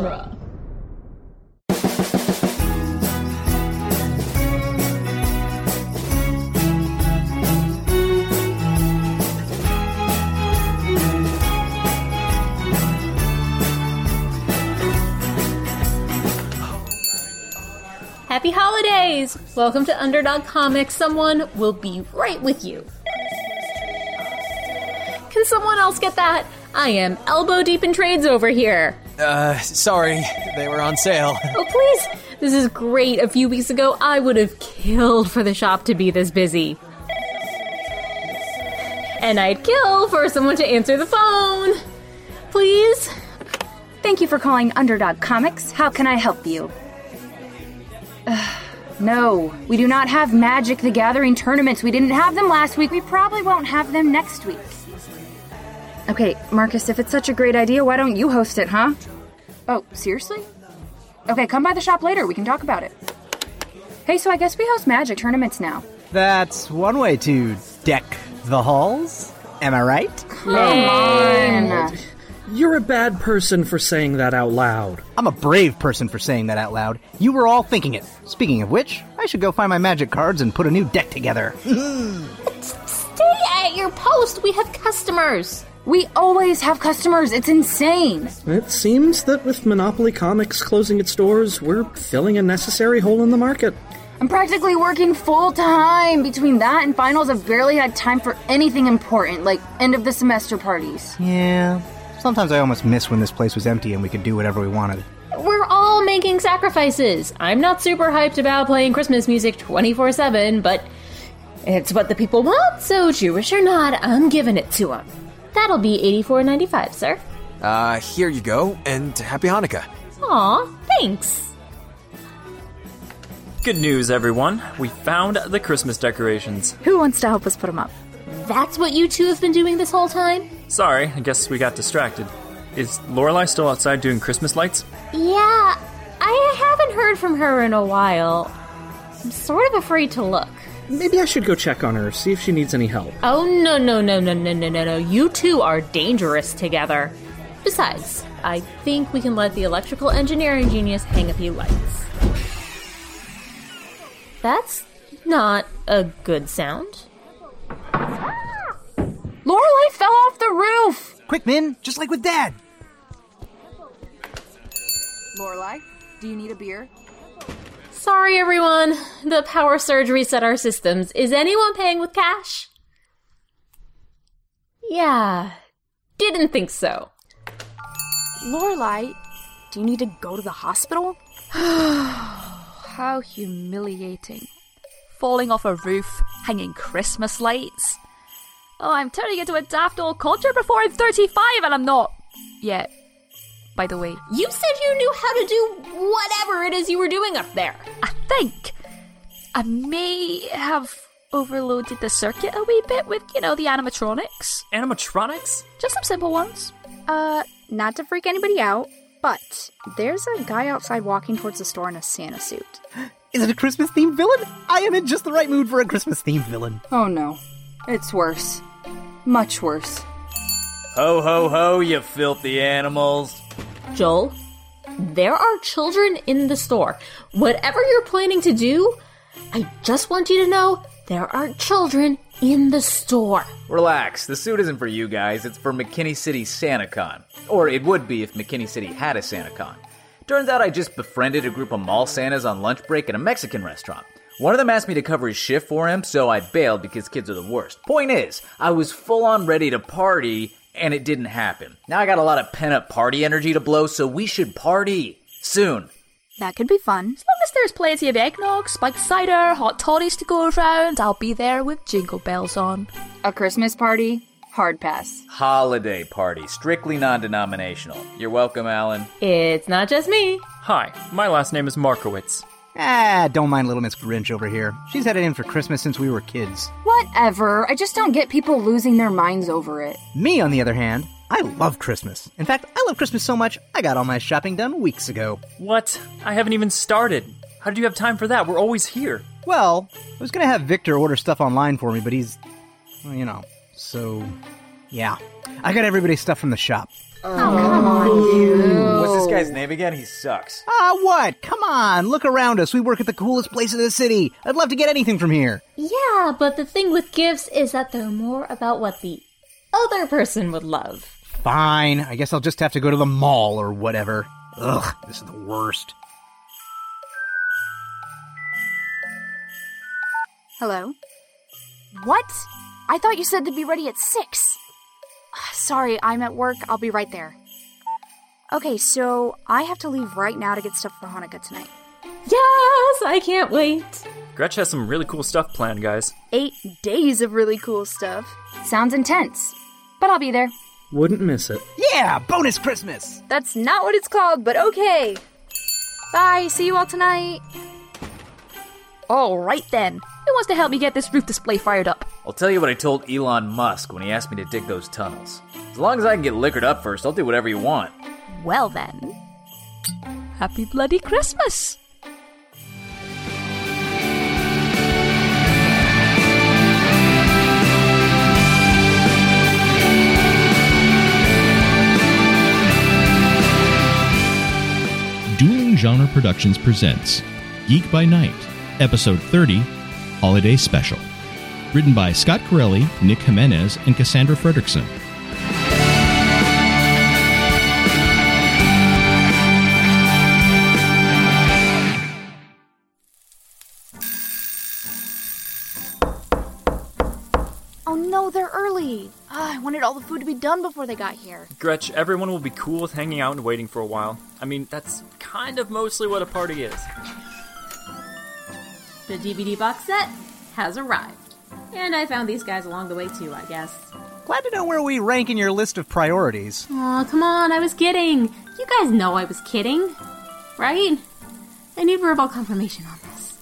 genre. Happy holidays! Welcome to Underdog Comics. Someone will be right with you. Can someone else get that? I am elbow deep in trades over here. Uh, sorry, they were on sale. Oh, please! This is great. A few weeks ago, I would have killed for the shop to be this busy. And I'd kill for someone to answer the phone. Please? Thank you for calling Underdog Comics. How can I help you? Ugh, no, we do not have Magic the Gathering tournaments. We didn't have them last week. We probably won't have them next week. Okay, Marcus, if it's such a great idea, why don't you host it, huh? Oh, seriously? Okay, come by the shop later. We can talk about it. Hey, so I guess we host Magic tournaments now. That's one way to deck the halls. Am I right? Come on. You're a bad person for saying that out loud. I'm a brave person for saying that out loud. You were all thinking it. Speaking of which, I should go find my magic cards and put a new deck together. Stay at your post. We have customers. We always have customers. It's insane. It seems that with Monopoly Comics closing its doors, we're filling a necessary hole in the market. I'm practically working full time. Between that and finals, I've barely had time for anything important, like end of the semester parties. yeah. Sometimes I almost miss when this place was empty and we could do whatever we wanted. We're all making sacrifices. I'm not super hyped about playing Christmas music 24 7, but it's what the people want, so Jewish or not, I'm giving it to them. That'll be $84.95, sir. Uh, here you go, and happy Hanukkah. Aw, thanks. Good news, everyone. We found the Christmas decorations. Who wants to help us put them up? That's what you two have been doing this whole time? Sorry, I guess we got distracted. Is Lorelai still outside doing Christmas lights? Yeah, I haven't heard from her in a while. I'm sort of afraid to look. Maybe I should go check on her, see if she needs any help. Oh, no, no, no, no, no, no, no, no. You two are dangerous together. Besides, I think we can let the electrical engineering genius hang a few lights. That's not a good sound. Lorelai fell off the roof. Quick, Min, just like with Dad. Lorelai, do you need a beer? Sorry, everyone. The power surge reset our systems. Is anyone paying with cash? Yeah, didn't think so. Lorelai, do you need to go to the hospital? How humiliating. Falling off a roof, hanging Christmas lights. Oh, I'm turning into a daft old codger before I'm 35 and I'm not yet. By the way, You said you knew how to do whatever it is you were doing up there. I think I may have overloaded the circuit a wee bit with, you know, the animatronics. Animatronics? Just some simple ones. Uh, not to freak anybody out, but there's a guy outside walking towards the store in a Santa suit. Is it a Christmas themed villain? I am in just the right mood for a Christmas themed villain. Oh no, it's worse. Much worse. Ho ho ho, you filthy animals. Joel, there are children in the store. Whatever you're planning to do, I just want you to know there are children in the store. Relax, the suit isn't for you guys, it's for McKinney City SantaCon. Or it would be if McKinney City had a SantaCon. Turns out I just befriended a group of mall Santas on lunch break at a Mexican restaurant. One of them asked me to cover his shift for him, so I bailed because kids are the worst. Point is, I was full on ready to party, and it didn't happen. Now I got a lot of pent up party energy to blow, so we should party. Soon. That could be fun. As long as there's plenty of eggnog, spiked cider, hot toddies to go around, I'll be there with jingle bells on. A Christmas party? Hard pass. Holiday party, strictly non denominational. You're welcome, Alan. It's not just me. Hi, my last name is Markowitz. Ah, don't mind little Miss Grinch over here. She's had it in for Christmas since we were kids. Whatever. I just don't get people losing their minds over it. Me, on the other hand, I love Christmas. In fact, I love Christmas so much, I got all my shopping done weeks ago. What? I haven't even started. How did you have time for that? We're always here. Well, I was gonna have Victor order stuff online for me, but he's, well, you know, so, yeah. I got everybody's stuff from the shop. What's What's this guy's name again? He sucks. Ah, what? Come on, look around us. We work at the coolest place in the city. I'd love to get anything from here. Yeah, but the thing with gifts is that they're more about what the other person would love. Fine, I guess I'll just have to go to the mall or whatever. Ugh, this is the worst. Hello? What? I thought you said to be ready at 6. Sorry, I'm at work. I'll be right there. Okay, so I have to leave right now to get stuff for Hanukkah tonight. Yes, I can't wait. Gretch has some really cool stuff planned, guys. Eight days of really cool stuff. Sounds intense, but I'll be there. Wouldn't miss it. Yeah, bonus Christmas! That's not what it's called, but okay. Bye, see you all tonight. Alright then. Who wants to help me get this roof display fired up? I'll tell you what I told Elon Musk when he asked me to dig those tunnels. As long as I can get liquored up first, I'll do whatever you want. Well then. Happy bloody Christmas! Dueling Genre Productions presents Geek by Night, Episode 30, Holiday Special. Written by Scott Corelli, Nick Jimenez, and Cassandra Fredrickson. Oh no, they're early. Ah, I wanted all the food to be done before they got here. Gretch, everyone will be cool with hanging out and waiting for a while. I mean, that's kind of mostly what a party is. The DVD box set has arrived. And I found these guys along the way too, I guess. Glad to know where we rank in your list of priorities. Aw, come on, I was kidding. You guys know I was kidding, right? I need verbal confirmation on this.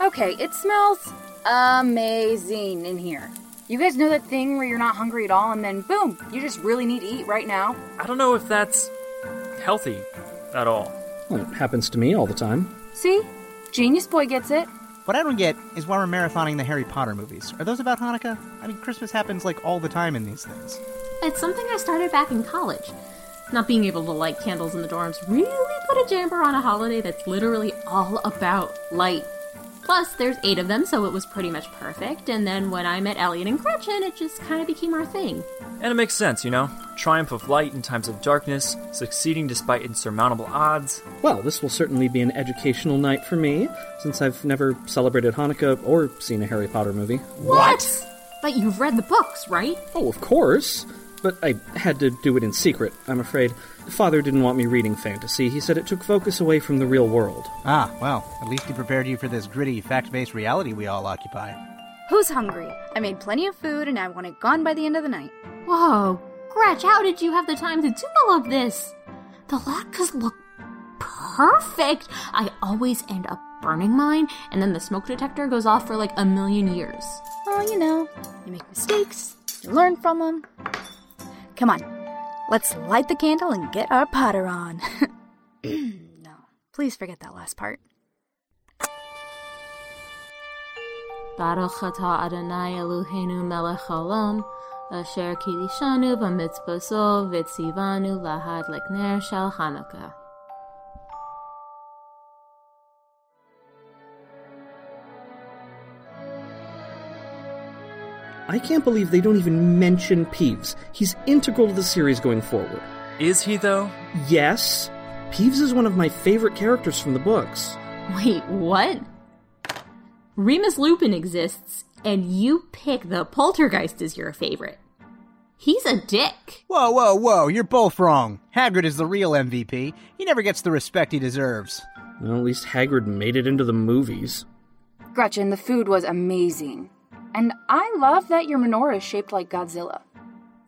Okay, it smells amazing in here. You guys know that thing where you're not hungry at all and then boom, you just really need to eat right now? I don't know if that's healthy at all. Well, it happens to me all the time. See? Genius boy gets it. What I don't get is why we're marathoning the Harry Potter movies. Are those about Hanukkah? I mean, Christmas happens like all the time in these things. It's something I started back in college. Not being able to light candles in the dorms really put a damper on a holiday that's literally all about light. Plus, there's eight of them, so it was pretty much perfect. And then when I met Elliot and Gretchen, it just kind of became our thing. And it makes sense, you know? Triumph of light in times of darkness, succeeding despite insurmountable odds. Well, this will certainly be an educational night for me, since I've never celebrated Hanukkah or seen a Harry Potter movie. What? But you've read the books, right? Oh, of course. But I had to do it in secret, I'm afraid. Father didn't want me reading fantasy. He said it took focus away from the real world. Ah, well, at least he prepared you for this gritty, fact based reality we all occupy. Who's hungry? I made plenty of food and I want it gone by the end of the night. Whoa, Gretch, how did you have the time to do all of this? The latkes look perfect. I always end up burning mine, and then the smoke detector goes off for like a million years. Oh, you know, you make mistakes, you learn from them. Come on, let's light the candle and get our Potter on. no, please forget that last part. Baruch atah Adonai Eloheinu melech haolam, asher kidishanu b'mitzvoso v'tzivanu lahadlik ner shel Hanukkah. I can't believe they don't even mention Peeves. He's integral to the series going forward. Is he, though? Yes, Peeves is one of my favorite characters from the books. Wait, what? Remus Lupin exists, and you pick the Poltergeist as your favorite. He's a dick. Whoa, whoa, whoa, you're both wrong. Hagrid is the real MVP. He never gets the respect he deserves. Well, at least Hagrid made it into the movies. Gretchen, the food was amazing. And I love that your menorah is shaped like Godzilla,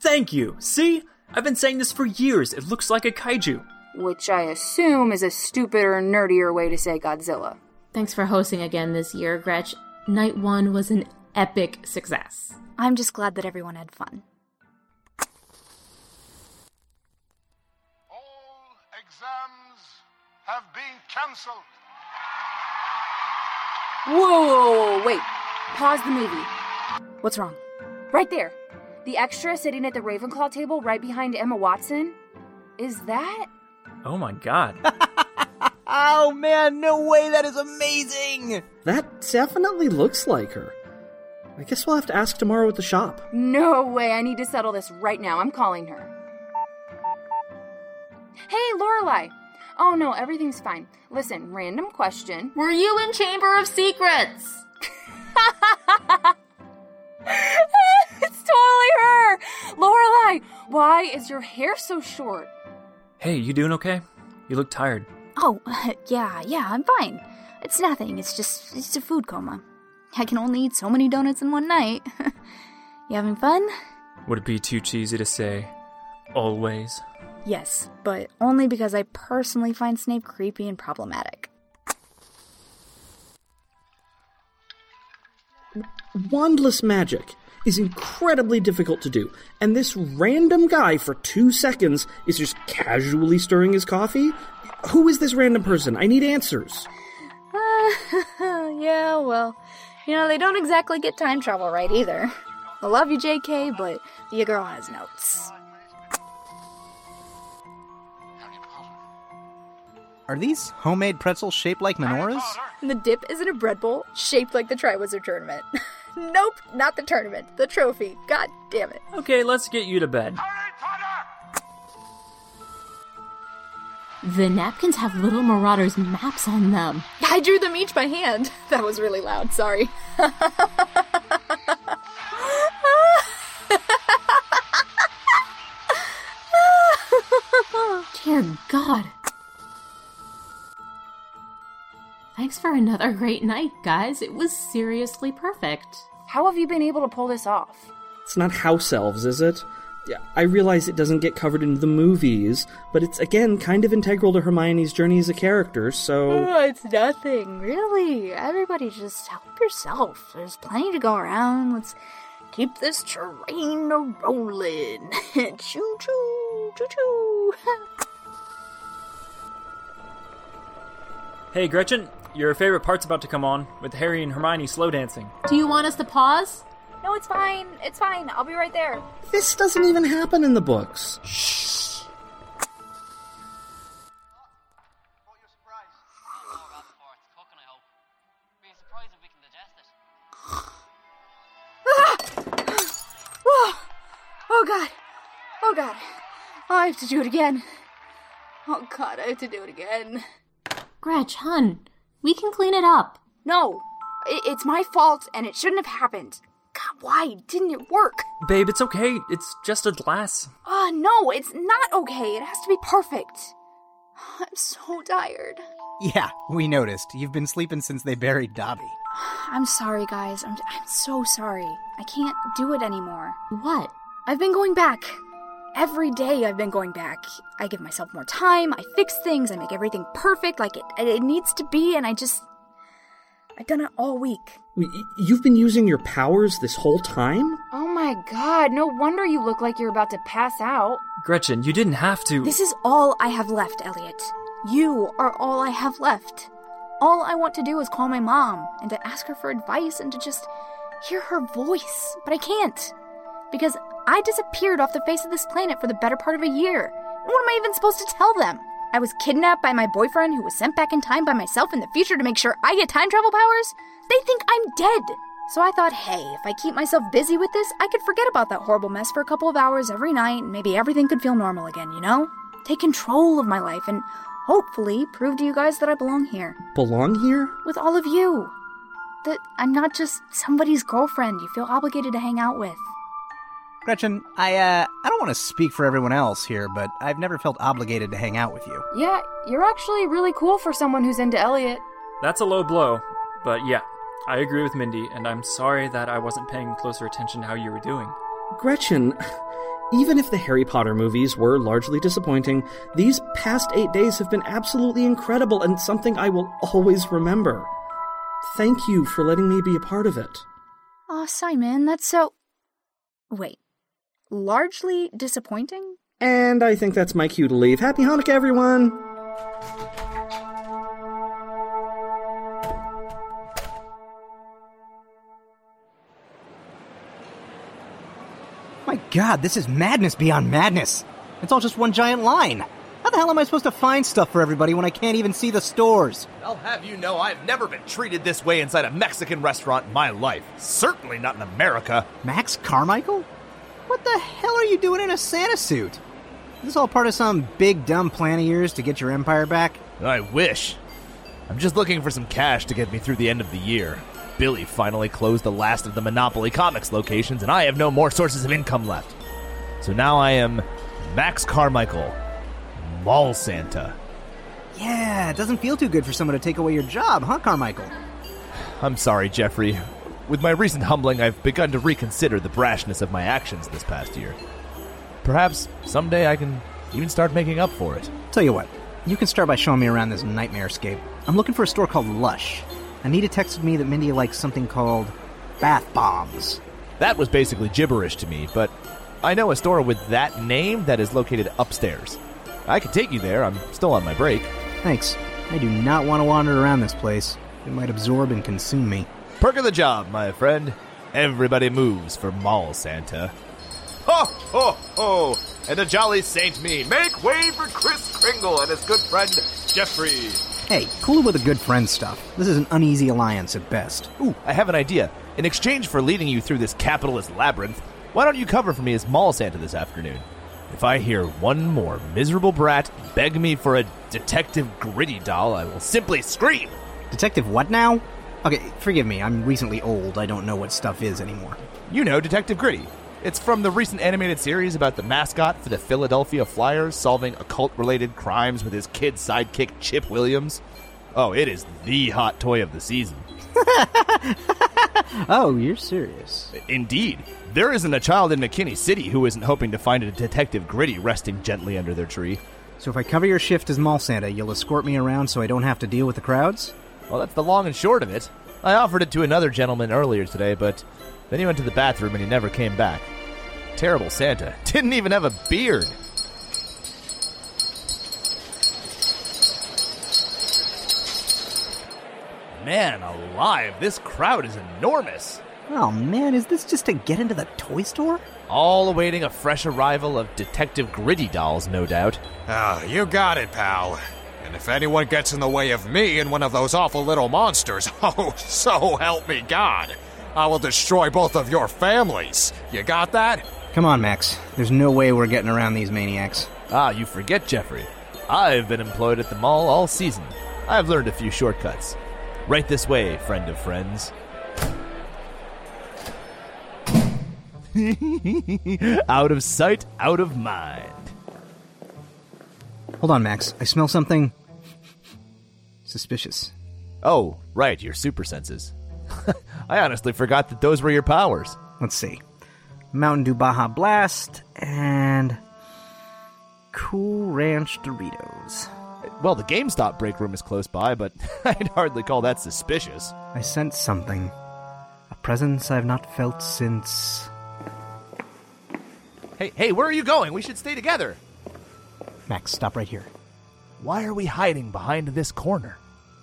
Thank you! See? I've been saying this for years. It looks like a kaiju. which I assume is a stupider, nerdier way to say Godzilla. Thanks for hosting again this year, Gretch. Night one was an epic success. I'm just glad that everyone had fun. All exams have been cancelled. Whoa, whoa, whoa, wait. Pause the movie. What's wrong? Right there. The extra sitting at the Ravenclaw table right behind Emma Watson Is that? Oh my god. Oh man, no way, that is amazing! That definitely looks like her. I guess we'll have to ask tomorrow at the shop. No way, I need to settle this right now. I'm calling her. Hey, Lorelai. Oh no, everything's fine. Listen, random question. Were you in Chamber of Secrets? it's totally her! Lorelai, why is your hair so short? hey, you doing okay? You look tired. Oh, yeah, yeah, I'm fine. It's nothing. It's just it's a food coma. I can only eat so many donuts in one night. you having fun? Would it be too cheesy to say always? Yes, but only because I personally find Snape creepy and problematic. Wandless magic is incredibly difficult to do, and this random guy for two seconds is just casually stirring his coffee? Who is this random person? I need answers. yeah, well, you know, they don't exactly get time travel right either. I love you, JK, but your girl has notes. Are these homemade pretzels shaped like menorahs? And the dip is in a bread bowl shaped like the Triwizard Tournament. nope, not the tournament. The trophy. God damn it. Okay, let's get you to bed. The napkins have little Marauders maps on them. I drew them each by hand. That was really loud, sorry. Dear God. Thanks for another great night, guys. It was seriously perfect. How have you been able to pull this off? It's not house elves, is it? Yeah, I realize it doesn't get covered in the movies, but it's again kind of integral to Hermione's journey as a character, so. Oh, it's nothing, really. Everybody just help yourself. There's plenty to go around. Let's keep this train a rolling. choo choo, choo choo. Hey, Gretchen, your favorite part's about to come on with Harry and Hermione slow dancing. Do you want us to pause? no, it's fine. It's fine. I'll be right there. This doesn't even happen in the books. Whoa! Oh you're surprised. Being surprised if we can detest it. Oh god. Oh god. Oh, I have to do it again. Oh god, I have to do it again. Gretch, hun, we can clean it up. No, it's my fault and it shouldn't have happened. God, why didn't it work? Babe, it's okay. It's just a glass. Ah, no, it's not okay. It has to be perfect. I'm so tired. Yeah, we noticed. You've been sleeping since they buried Dobby. I'm sorry, guys. I'm, I'm so sorry. I can't do it anymore. What? I've been going back. Every day I've been going back. I give myself more time, I fix things, I make everything perfect like it, it needs to be, and I just. I've done it all week. You've been using your powers this whole time? Oh my god, no wonder you look like you're about to pass out. Gretchen, you didn't have to. This is all I have left, Elliot. You are all I have left. All I want to do is call my mom and to ask her for advice and to just hear her voice. But I can't. Because I disappeared off the face of this planet for the better part of a year. What am I even supposed to tell them? I was kidnapped by my boyfriend who was sent back in time by myself in the future to make sure I get time travel powers? They think I'm dead. So I thought, hey, if I keep myself busy with this, I could forget about that horrible mess for a couple of hours every night and maybe everything could feel normal again, you know? Take control of my life and hopefully prove to you guys that I belong here. Belong here? With all of you. That I'm not just somebody's girlfriend you feel obligated to hang out with. Gretchen, I uh I don't want to speak for everyone else here, but I've never felt obligated to hang out with you. Yeah, you're actually really cool for someone who's into Elliot. That's a low blow. But yeah, I agree with Mindy, and I'm sorry that I wasn't paying closer attention to how you were doing. Gretchen, even if the Harry Potter movies were largely disappointing, these past eight days have been absolutely incredible and something I will always remember. Thank you for letting me be a part of it. Aw, Simon, that's so. Wait. Largely disappointing? And I think that's my cue to leave. Happy Hanukkah, everyone! My god, this is madness beyond madness. It's all just one giant line. How the hell am I supposed to find stuff for everybody when I can't even see the stores? I'll have you know I've never been treated this way inside a Mexican restaurant in my life. Certainly not in America. Max Carmichael? What the hell are you doing in a Santa suit? Is this all part of some big dumb plan of yours to get your empire back? I wish. I'm just looking for some cash to get me through the end of the year. Billy finally closed the last of the Monopoly Comics locations, and I have no more sources of income left. So now I am Max Carmichael, Mall Santa. Yeah, it doesn't feel too good for someone to take away your job, huh, Carmichael? I'm sorry, Jeffrey. With my recent humbling, I've begun to reconsider the brashness of my actions this past year. Perhaps someday I can even start making up for it. Tell you what, you can start by showing me around this nightmare escape. I'm looking for a store called Lush. Anita texted me that Mindy likes something called bath bombs. That was basically gibberish to me, but I know a store with that name that is located upstairs. I could take you there. I'm still on my break. Thanks. I do not want to wander around this place. It might absorb and consume me. Perk of the job, my friend. Everybody moves for Mall Santa. Ho, ho, ho! And a jolly saint me, make way for Kris Kringle and his good friend, Jeffrey. Hey, cool with the good friend stuff. This is an uneasy alliance at best. Ooh, I have an idea. In exchange for leading you through this capitalist labyrinth, why don't you cover for me as Mall Santa this afternoon? If I hear one more miserable brat beg me for a Detective Gritty doll, I will simply scream. Detective what now? Okay, forgive me, I'm recently old. I don't know what stuff is anymore. You know Detective Gritty. It's from the recent animated series about the mascot for the Philadelphia Flyers solving occult related crimes with his kid sidekick Chip Williams. Oh, it is the hot toy of the season. oh, you're serious. Indeed. There isn't a child in McKinney City who isn't hoping to find a Detective Gritty resting gently under their tree. So if I cover your shift as mall Santa, you'll escort me around so I don't have to deal with the crowds? Well, that's the long and short of it. I offered it to another gentleman earlier today, but then he went to the bathroom and he never came back. Terrible Santa. Didn't even have a beard. Man alive, this crowd is enormous. Oh man, is this just to get into the toy store? All awaiting a fresh arrival of Detective Gritty dolls, no doubt. Ah, you got it, pal. And if anyone gets in the way of me and one of those awful little monsters, oh, so help me God, I will destroy both of your families. You got that? Come on, Max. There's no way we're getting around these maniacs. Ah, you forget, Jeffrey. I've been employed at the mall all season. I've learned a few shortcuts. Right this way, friend of friends. out of sight, out of mind. Hold on, Max. I smell something suspicious. Oh, right, your super senses. I honestly forgot that those were your powers. Let's see. Mountain Dew Baja Blast and Cool Ranch Doritos. Well, the GameStop break room is close by, but I'd hardly call that suspicious. I sense something. A presence I've not felt since. Hey, hey, where are you going? We should stay together. Max, stop right here. Why are we hiding behind this corner?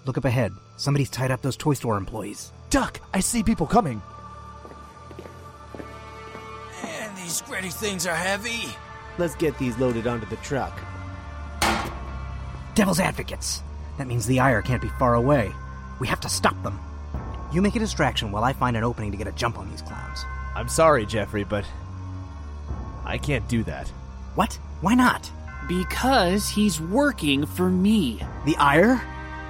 Look up ahead. Somebody's tied up those toy store employees. Duck! I see people coming. Man, these gritty things are heavy. Let's get these loaded onto the truck. Devil's advocates. That means the ire can't be far away. We have to stop them. You make a distraction while I find an opening to get a jump on these clowns. I'm sorry, Jeffrey, but I can't do that. What? Why not? Because he's working for me. The ire?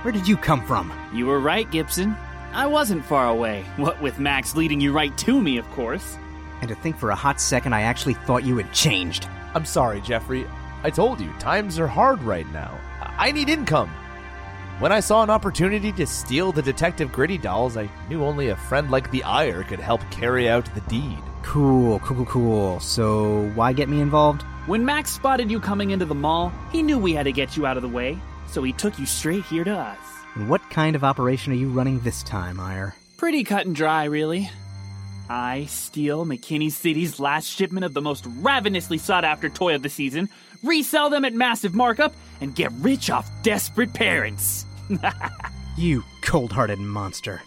Where did you come from? You were right, Gibson. I wasn't far away. What with Max leading you right to me, of course. And to think for a hot second I actually thought you had changed. I'm sorry, Jeffrey. I told you, times are hard right now. I need income. When I saw an opportunity to steal the Detective Gritty dolls, I knew only a friend like the Ire could help carry out the deed. Cool, cool, cool, cool. So, why get me involved? When Max spotted you coming into the mall, he knew we had to get you out of the way, so he took you straight here to us. And what kind of operation are you running this time, Ire? Pretty cut and dry, really. I steal McKinney City's last shipment of the most ravenously sought after toy of the season, resell them at massive markup, and get rich off desperate parents. you cold hearted monster.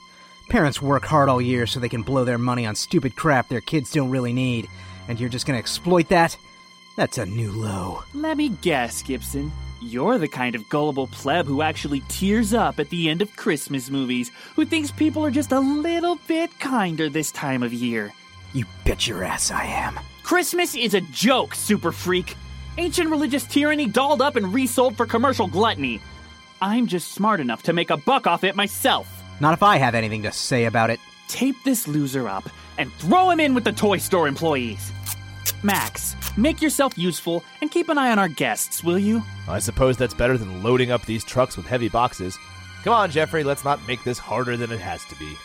Parents work hard all year so they can blow their money on stupid crap their kids don't really need, and you're just gonna exploit that? That's a new low. Let me guess, Gibson. You're the kind of gullible pleb who actually tears up at the end of Christmas movies, who thinks people are just a little bit kinder this time of year. You bet your ass I am. Christmas is a joke, super freak. Ancient religious tyranny dolled up and resold for commercial gluttony. I'm just smart enough to make a buck off it myself. Not if I have anything to say about it. Tape this loser up and throw him in with the toy store employees. Max, make yourself useful and keep an eye on our guests, will you? I suppose that's better than loading up these trucks with heavy boxes. Come on, Jeffrey, let's not make this harder than it has to be.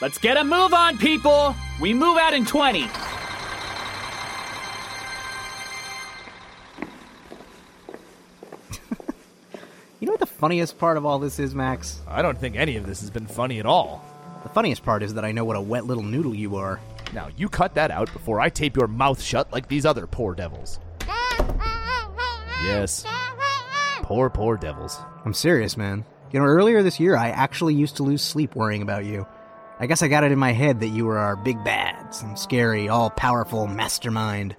Let's get a move on, people! We move out in 20. You know what the funniest part of all this is, Max? I don't think any of this has been funny at all. The funniest part is that I know what a wet little noodle you are. Now, you cut that out before I tape your mouth shut like these other poor devils. Yes. Poor, poor devils. I'm serious, man. You know, earlier this year, I actually used to lose sleep worrying about you. I guess I got it in my head that you were our big bad, some scary, all powerful mastermind.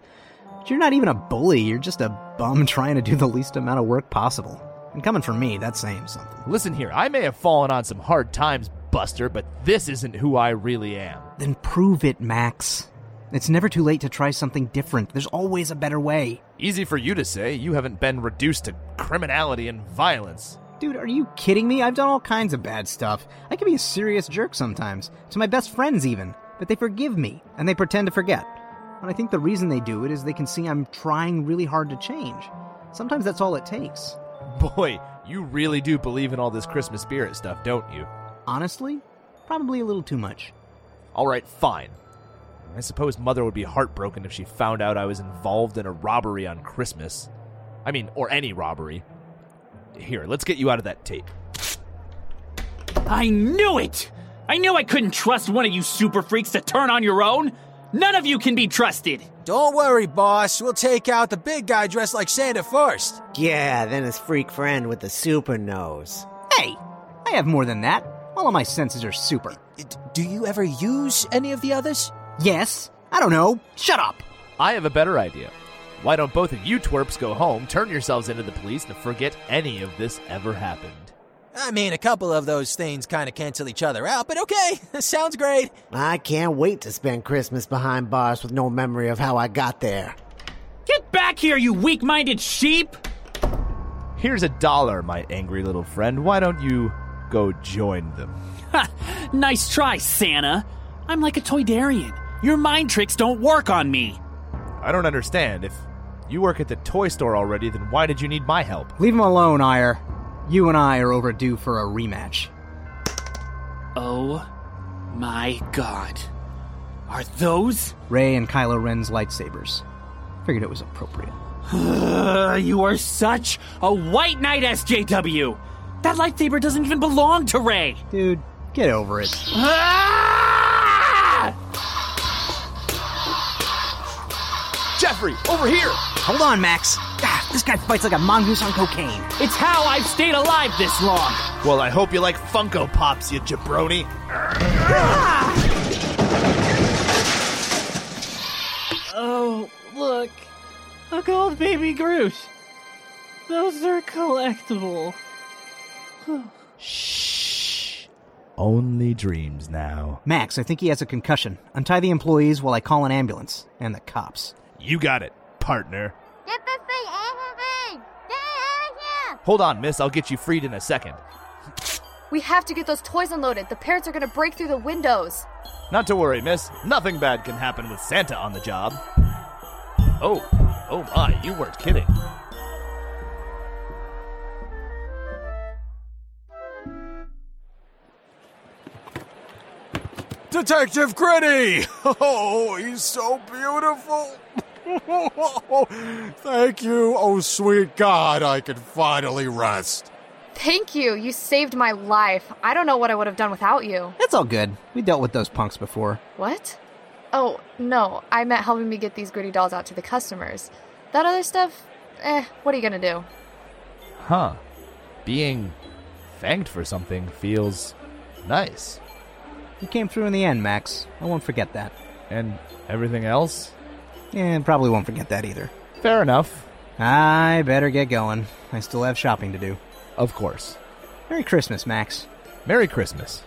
But you're not even a bully, you're just a bum trying to do the least amount of work possible. And coming from me, that's saying something. Listen here, I may have fallen on some hard times, Buster, but this isn't who I really am. Then prove it, Max. It's never too late to try something different. There's always a better way. Easy for you to say. You haven't been reduced to criminality and violence. Dude, are you kidding me? I've done all kinds of bad stuff. I can be a serious jerk sometimes, to my best friends even, but they forgive me, and they pretend to forget. And I think the reason they do it is they can see I'm trying really hard to change. Sometimes that's all it takes. Boy, you really do believe in all this Christmas spirit stuff, don't you? Honestly, probably a little too much. All right, fine. I suppose Mother would be heartbroken if she found out I was involved in a robbery on Christmas. I mean, or any robbery. Here, let's get you out of that tape. I knew it! I knew I couldn't trust one of you super freaks to turn on your own! None of you can be trusted! Don't worry, boss. We'll take out the big guy dressed like Santa first. Yeah, then his freak friend with the super nose. Hey, I have more than that. All of my senses are super. Do you ever use any of the others? Yes. I don't know. Shut up. I have a better idea. Why don't both of you twerps go home, turn yourselves into the police, and forget any of this ever happened? I mean, a couple of those things kind of cancel each other out, but okay, sounds great. I can't wait to spend Christmas behind bars with no memory of how I got there. Get back here, you weak minded sheep! Here's a dollar, my angry little friend. Why don't you go join them? Ha! Nice try, Santa. I'm like a Toydarian. Your mind tricks don't work on me. I don't understand. If you work at the toy store already, then why did you need my help? Leave him alone, Ire. You and I are overdue for a rematch. Oh my god. Are those? Rey and Kylo Ren's lightsabers. Figured it was appropriate. you are such a white knight, SJW! That lightsaber doesn't even belong to Rey! Dude, get over it. Jeffrey, over here! Hold on, Max. Ah, this guy fights like a mongoose on cocaine. It's how I've stayed alive this long! Well, I hope you like Funko Pops, you jabroni. Oh, look. A gold baby Groot. Those are collectible. Shh. Only dreams now. Max, I think he has a concussion. Untie the employees while I call an ambulance. And the cops. You got it, partner. Get this thing off of me! Get out of here! Hold on, miss. I'll get you freed in a second. We have to get those toys unloaded. The parents are gonna break through the windows. Not to worry, miss. Nothing bad can happen with Santa on the job. Oh, oh my, you weren't kidding. Detective Gritty! Oh, he's so beautiful. Thank you. Oh, sweet God, I can finally rest. Thank you. You saved my life. I don't know what I would have done without you. It's all good. We dealt with those punks before. What? Oh, no. I meant helping me get these gritty dolls out to the customers. That other stuff, eh, what are you gonna do? Huh. Being thanked for something feels nice. You came through in the end, Max. I won't forget that. And everything else? And probably won't forget that either. Fair enough. I better get going. I still have shopping to do. Of course. Merry Christmas, Max. Merry Christmas.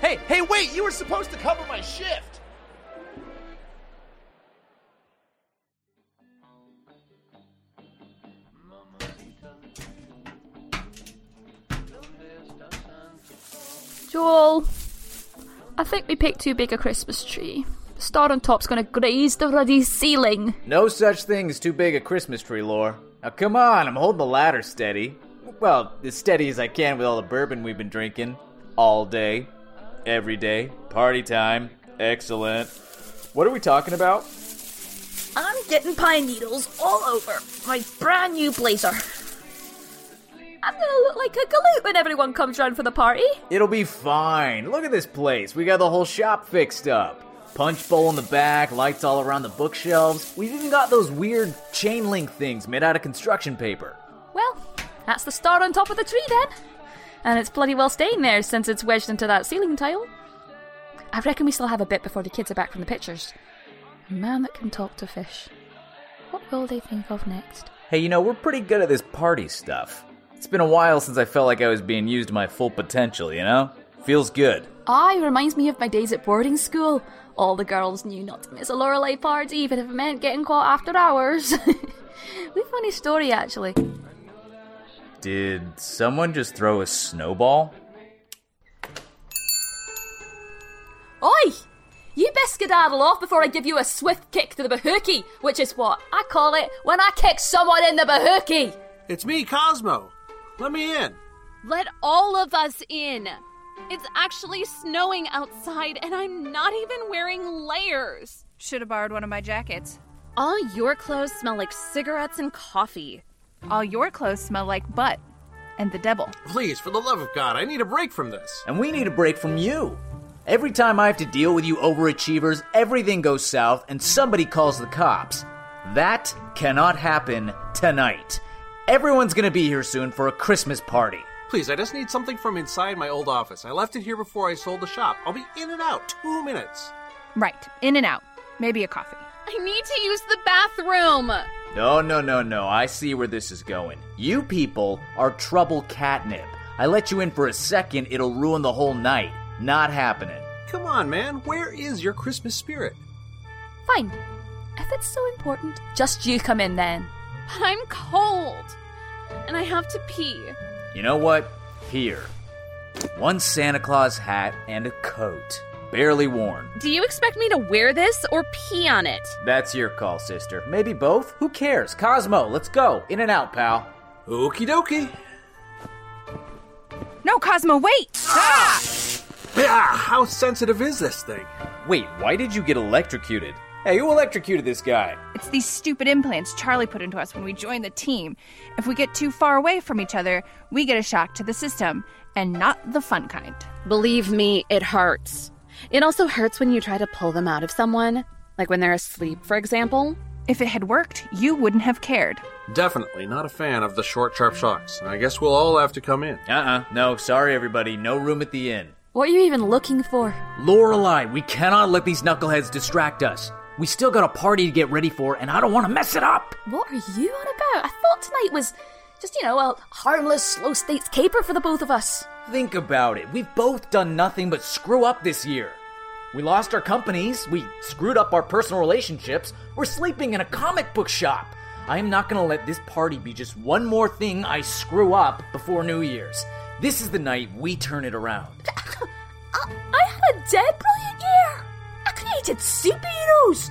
Hey, hey, wait! You were supposed to cover my shift! Joel, I think we picked too big a Christmas tree. Star on top's gonna graze the ruddy ceiling. No such thing as too big a Christmas tree, Lore. Now come on, I'm holding the ladder steady. Well, as steady as I can with all the bourbon we've been drinking. All day. Every day. Party time. Excellent. What are we talking about? I'm getting pine needles all over my brand new blazer. I'm gonna look like a galoot when everyone comes round for the party. It'll be fine. Look at this place. We got the whole shop fixed up. Punch bowl in the back, lights all around the bookshelves. We've even got those weird chain link things made out of construction paper. Well, that's the star on top of the tree then. And it's bloody well staying there since it's wedged into that ceiling tile. I reckon we still have a bit before the kids are back from the pictures. A man that can talk to fish. What will they think of next? Hey, you know, we're pretty good at this party stuff. It's been a while since I felt like I was being used to my full potential, you know? Feels good. Aye, reminds me of my days at boarding school. All the girls knew not to miss a Lorelai party, even if it meant getting caught after hours. we funny story, actually. Did someone just throw a snowball? Oi! You best skedaddle off before I give you a swift kick to the bahookie, which is what I call it when I kick someone in the bahookie. It's me, Cosmo. Let me in. Let all of us in. It's actually snowing outside, and I'm not even wearing layers. Should have borrowed one of my jackets. All your clothes smell like cigarettes and coffee. All your clothes smell like butt and the devil. Please, for the love of God, I need a break from this. And we need a break from you. Every time I have to deal with you overachievers, everything goes south and somebody calls the cops. That cannot happen tonight. Everyone's gonna be here soon for a Christmas party. Please, I just need something from inside my old office. I left it here before I sold the shop. I'll be in and out. Two minutes. Right, in and out. Maybe a coffee. I need to use the bathroom. No, no, no, no. I see where this is going. You people are trouble catnip. I let you in for a second, it'll ruin the whole night. Not happening. Come on, man. Where is your Christmas spirit? Fine. If it's so important, just you come in then. But I'm cold. And I have to pee. You know what? Here. One Santa Claus hat and a coat. Barely worn. Do you expect me to wear this or pee on it? That's your call, sister. Maybe both? Who cares? Cosmo, let's go. In and out, pal. Okie dokie. No, Cosmo, wait! Ah! Ah, how sensitive is this thing? Wait, why did you get electrocuted? Hey, who electrocuted this guy? It's these stupid implants Charlie put into us when we joined the team. If we get too far away from each other, we get a shock to the system, and not the fun kind. Believe me, it hurts. It also hurts when you try to pull them out of someone, like when they're asleep, for example. If it had worked, you wouldn't have cared. Definitely not a fan of the short, sharp shocks. I guess we'll all have to come in. Uh uh No, sorry, everybody. No room at the inn. What are you even looking for? Lorelai, we cannot let these knuckleheads distract us. We still got a party to get ready for, and I don't want to mess it up. What are you on about? I thought tonight was just, you know, a harmless, slow states caper for the both of us. Think about it. We've both done nothing but screw up this year. We lost our companies, we screwed up our personal relationships, we're sleeping in a comic book shop. I am not going to let this party be just one more thing I screw up before New Year's. This is the night we turn it around. I, I had a dead brilliant year. I created superheroes.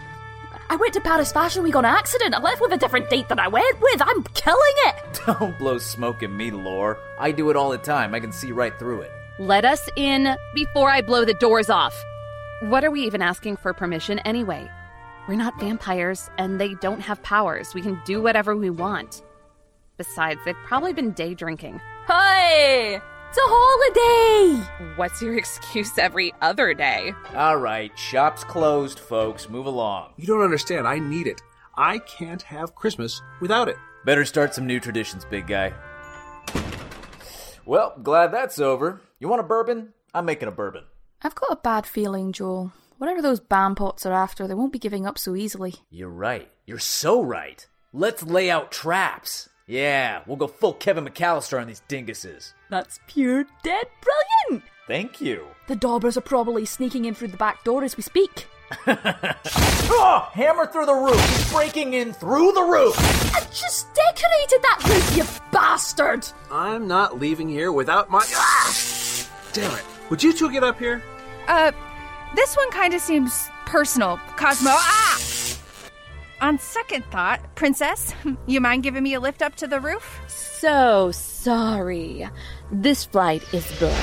I went to Paris Fashion Week on accident. I left with a different date than I went with. I'm killing it. Don't blow smoke at me, Lore. I do it all the time. I can see right through it. Let us in before I blow the doors off. What are we even asking for permission anyway? We're not vampires, and they don't have powers. We can do whatever we want. Besides, they've probably been day drinking. Hey! It's a holiday! What's your excuse every other day? All right, shop's closed, folks. Move along. You don't understand. I need it. I can't have Christmas without it. Better start some new traditions, big guy. Well, glad that's over. You want a bourbon? I'm making a bourbon. I've got a bad feeling, Joel. Whatever those bam pots are after, they won't be giving up so easily. You're right. You're so right. Let's lay out traps. Yeah, we'll go full Kevin McAllister on these dinguses. That's pure dead brilliant! Thank you. The daubers are probably sneaking in through the back door as we speak. Oh, hammer through the roof. He's breaking in through the roof. I just decorated that roof, you bastard! I'm not leaving here without my. Ah! Damn it. Would you two get up here? Uh, this one kind of seems personal, Cosmo. Ah! On second thought, Princess, you mind giving me a lift up to the roof? So sorry. This flight is booked.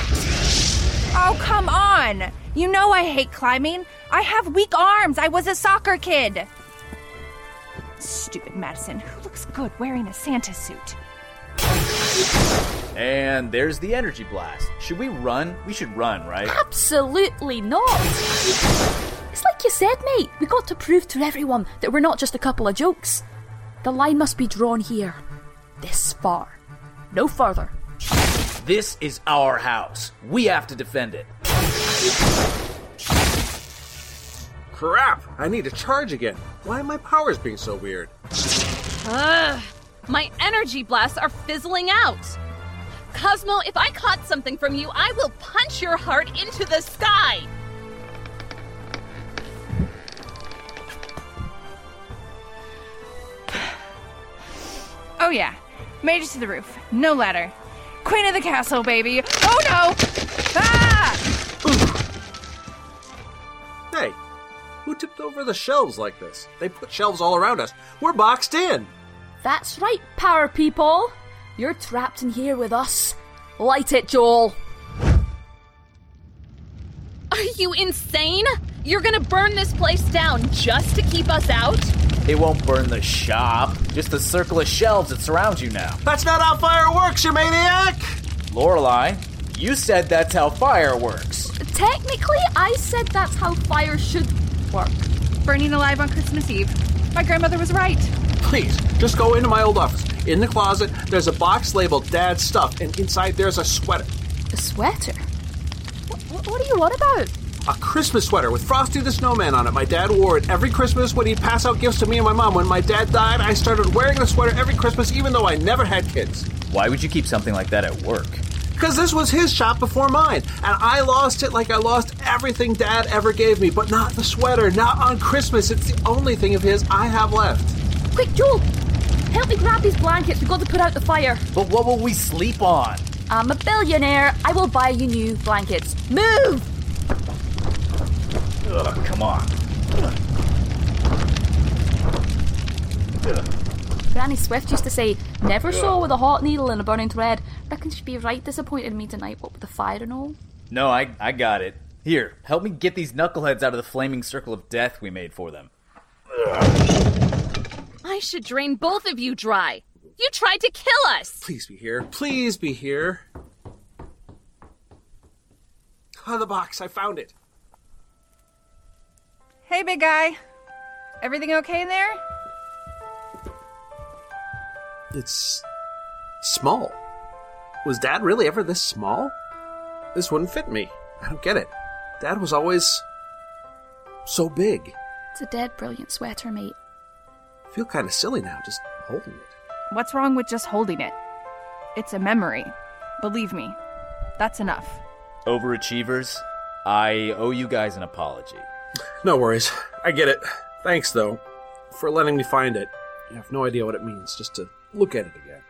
Oh, come on! You know I hate climbing. I have weak arms. I was a soccer kid. Stupid Madison, who looks good wearing a Santa suit? And there's the energy blast. Should we run? We should run, right? Absolutely not! It's like you said, mate. We got to prove to everyone that we're not just a couple of jokes. The line must be drawn here. This far. No further. This is our house. We have to defend it. Crap! I need to charge again. Why are my powers being so weird? Ugh, my energy blasts are fizzling out. Cosmo, if I caught something from you, I will punch your heart into the sky. Oh, yeah. Made it to the roof. No ladder. Queen of the castle, baby. Oh, no! Ah! Hey, who tipped over the shelves like this? They put shelves all around us. We're boxed in. That's right, power people. You're trapped in here with us. Light it, Joel. Are you insane? You're gonna burn this place down just to keep us out? It won't burn the shop, just the circle of shelves that surrounds you now. That's not how fire works, you maniac! Lorelai, you said that's how fire works. Technically, I said that's how fire should work. Burning alive on Christmas Eve. My grandmother was right. Please, just go into my old office. In the closet, there's a box labeled Dad's Stuff, and inside there's a sweater. A sweater? What, what are you on about? A Christmas sweater with Frosty the Snowman on it. My dad wore it every Christmas when he'd pass out gifts to me and my mom. When my dad died, I started wearing the sweater every Christmas, even though I never had kids. Why would you keep something like that at work? Because this was his shop before mine, and I lost it like I lost everything Dad ever gave me, but not the sweater, not on Christmas. It's the only thing of his I have left. Quick, Joel! Help me grab these blankets. We've got to put out the fire. But what will we sleep on? I'm a billionaire. I will buy you new blankets. Move! Ugh, come on. Granny Swift used to say, never sew with a hot needle and a burning thread. Reckon she'd be right disappointed in me tonight, what with the fire and all. No, I, I got it. Here, help me get these knuckleheads out of the flaming circle of death we made for them. I should drain both of you dry. You tried to kill us. Please be here. Please be here. Oh, the box. I found it. Hey, big guy. Everything okay in there? It's small. Was Dad really ever this small? This wouldn't fit me. I don't get it. Dad was always so big. It's a dead brilliant sweater, mate. I feel kind of silly now just holding it. What's wrong with just holding it? It's a memory. Believe me, that's enough. Overachievers, I owe you guys an apology. No worries. I get it. Thanks, though, for letting me find it. You have no idea what it means just to look at it again.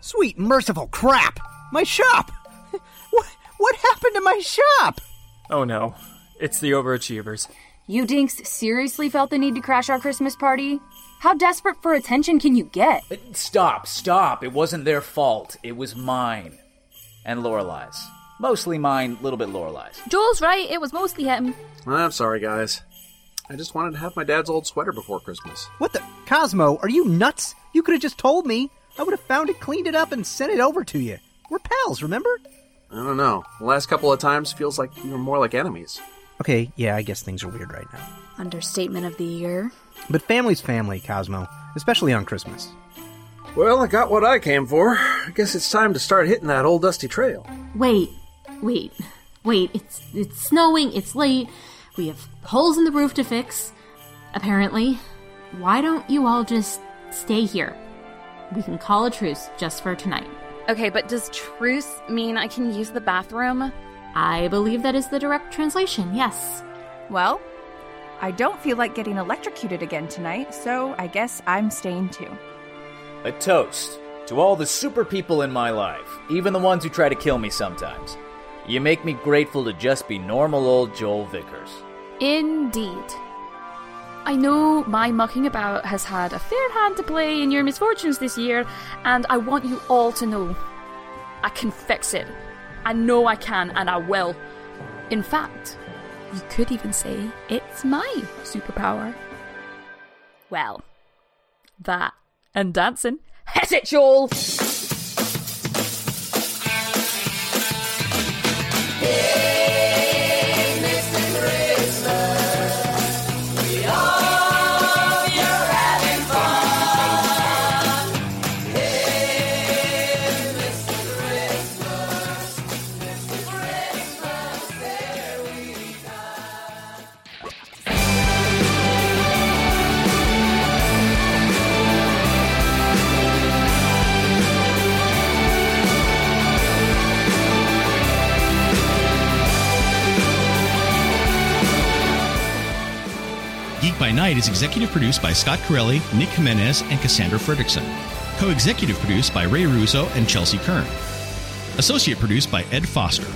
Sweet merciful crap! My shop! What, what happened to my shop? Oh no, it's the overachievers. You dinks seriously felt the need to crash our Christmas party? How desperate for attention can you get? Stop, stop. It wasn't their fault. It was mine. And Lorelai's. Mostly mine, little bit Lorelai's. Joel's right, it was mostly him. I'm sorry, guys. I just wanted to have my dad's old sweater before Christmas. What the? Cosmo, are you nuts? You could have just told me. I would have found it, cleaned it up, and sent it over to you. We're pals, remember? I don't know. The last couple of times feels like we were more like enemies. Okay, yeah, I guess things are weird right now. Understatement of the year. But family's family, Cosmo, especially on Christmas. Well, I got what I came for. I guess it's time to start hitting that old dusty trail. Wait, wait. Wait, it's it's snowing, it's late. We have holes in the roof to fix. Apparently. Why don't you all just stay here? We can call a truce just for tonight. Okay, but does truce mean I can use the bathroom? I believe that is the direct translation, yes. Well, I don't feel like getting electrocuted again tonight, so I guess I'm staying too. A toast to all the super people in my life, even the ones who try to kill me sometimes. You make me grateful to just be normal old Joel Vickers. Indeed. I know my mucking about has had a fair hand to play in your misfortunes this year, and I want you all to know I can fix it. I know I can, and I will. In fact, you could even say it's my superpower. Well, that and dancing. Has it, Joel? Geek Night is executive produced by Scott Corelli, Nick Jimenez, and Cassandra Fredrickson. Co executive produced by Ray Russo and Chelsea Kern. Associate produced by Ed Foster.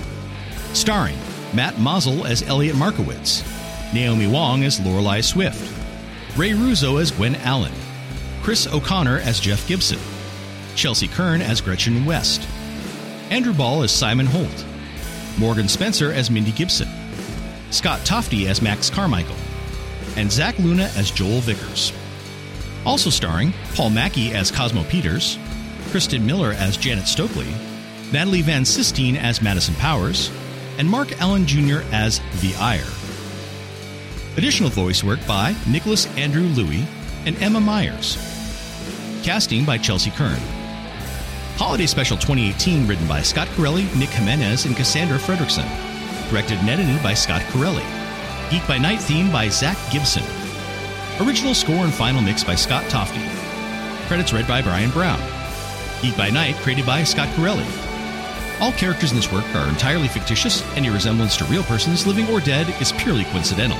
Starring Matt Mazel as Elliot Markowitz, Naomi Wong as Lorelai Swift, Ray Russo as Gwen Allen, Chris O'Connor as Jeff Gibson, Chelsea Kern as Gretchen West, Andrew Ball as Simon Holt, Morgan Spencer as Mindy Gibson, Scott Tofty as Max Carmichael, and Zach Luna as Joel Vickers. Also starring Paul Mackey as Cosmo Peters, Kristen Miller as Janet Stokely, Natalie Van Sistine as Madison Powers, and Mark Allen Jr. as The Ire. Additional voice work by Nicholas Andrew Louis and Emma Myers. Casting by Chelsea Kern. Holiday Special 2018 written by Scott Corelli, Nick Jimenez, and Cassandra Fredrickson. Directed and edited by Scott Corelli. Geek by Night theme by Zach Gibson. Original score and final mix by Scott Tofty. Credits read by Brian Brown. Geek by Night created by Scott Corelli. All characters in this work are entirely fictitious. Any resemblance to real persons, living or dead, is purely coincidental.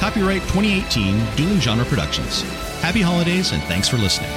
Copyright 2018 Dueling Genre Productions. Happy holidays and thanks for listening.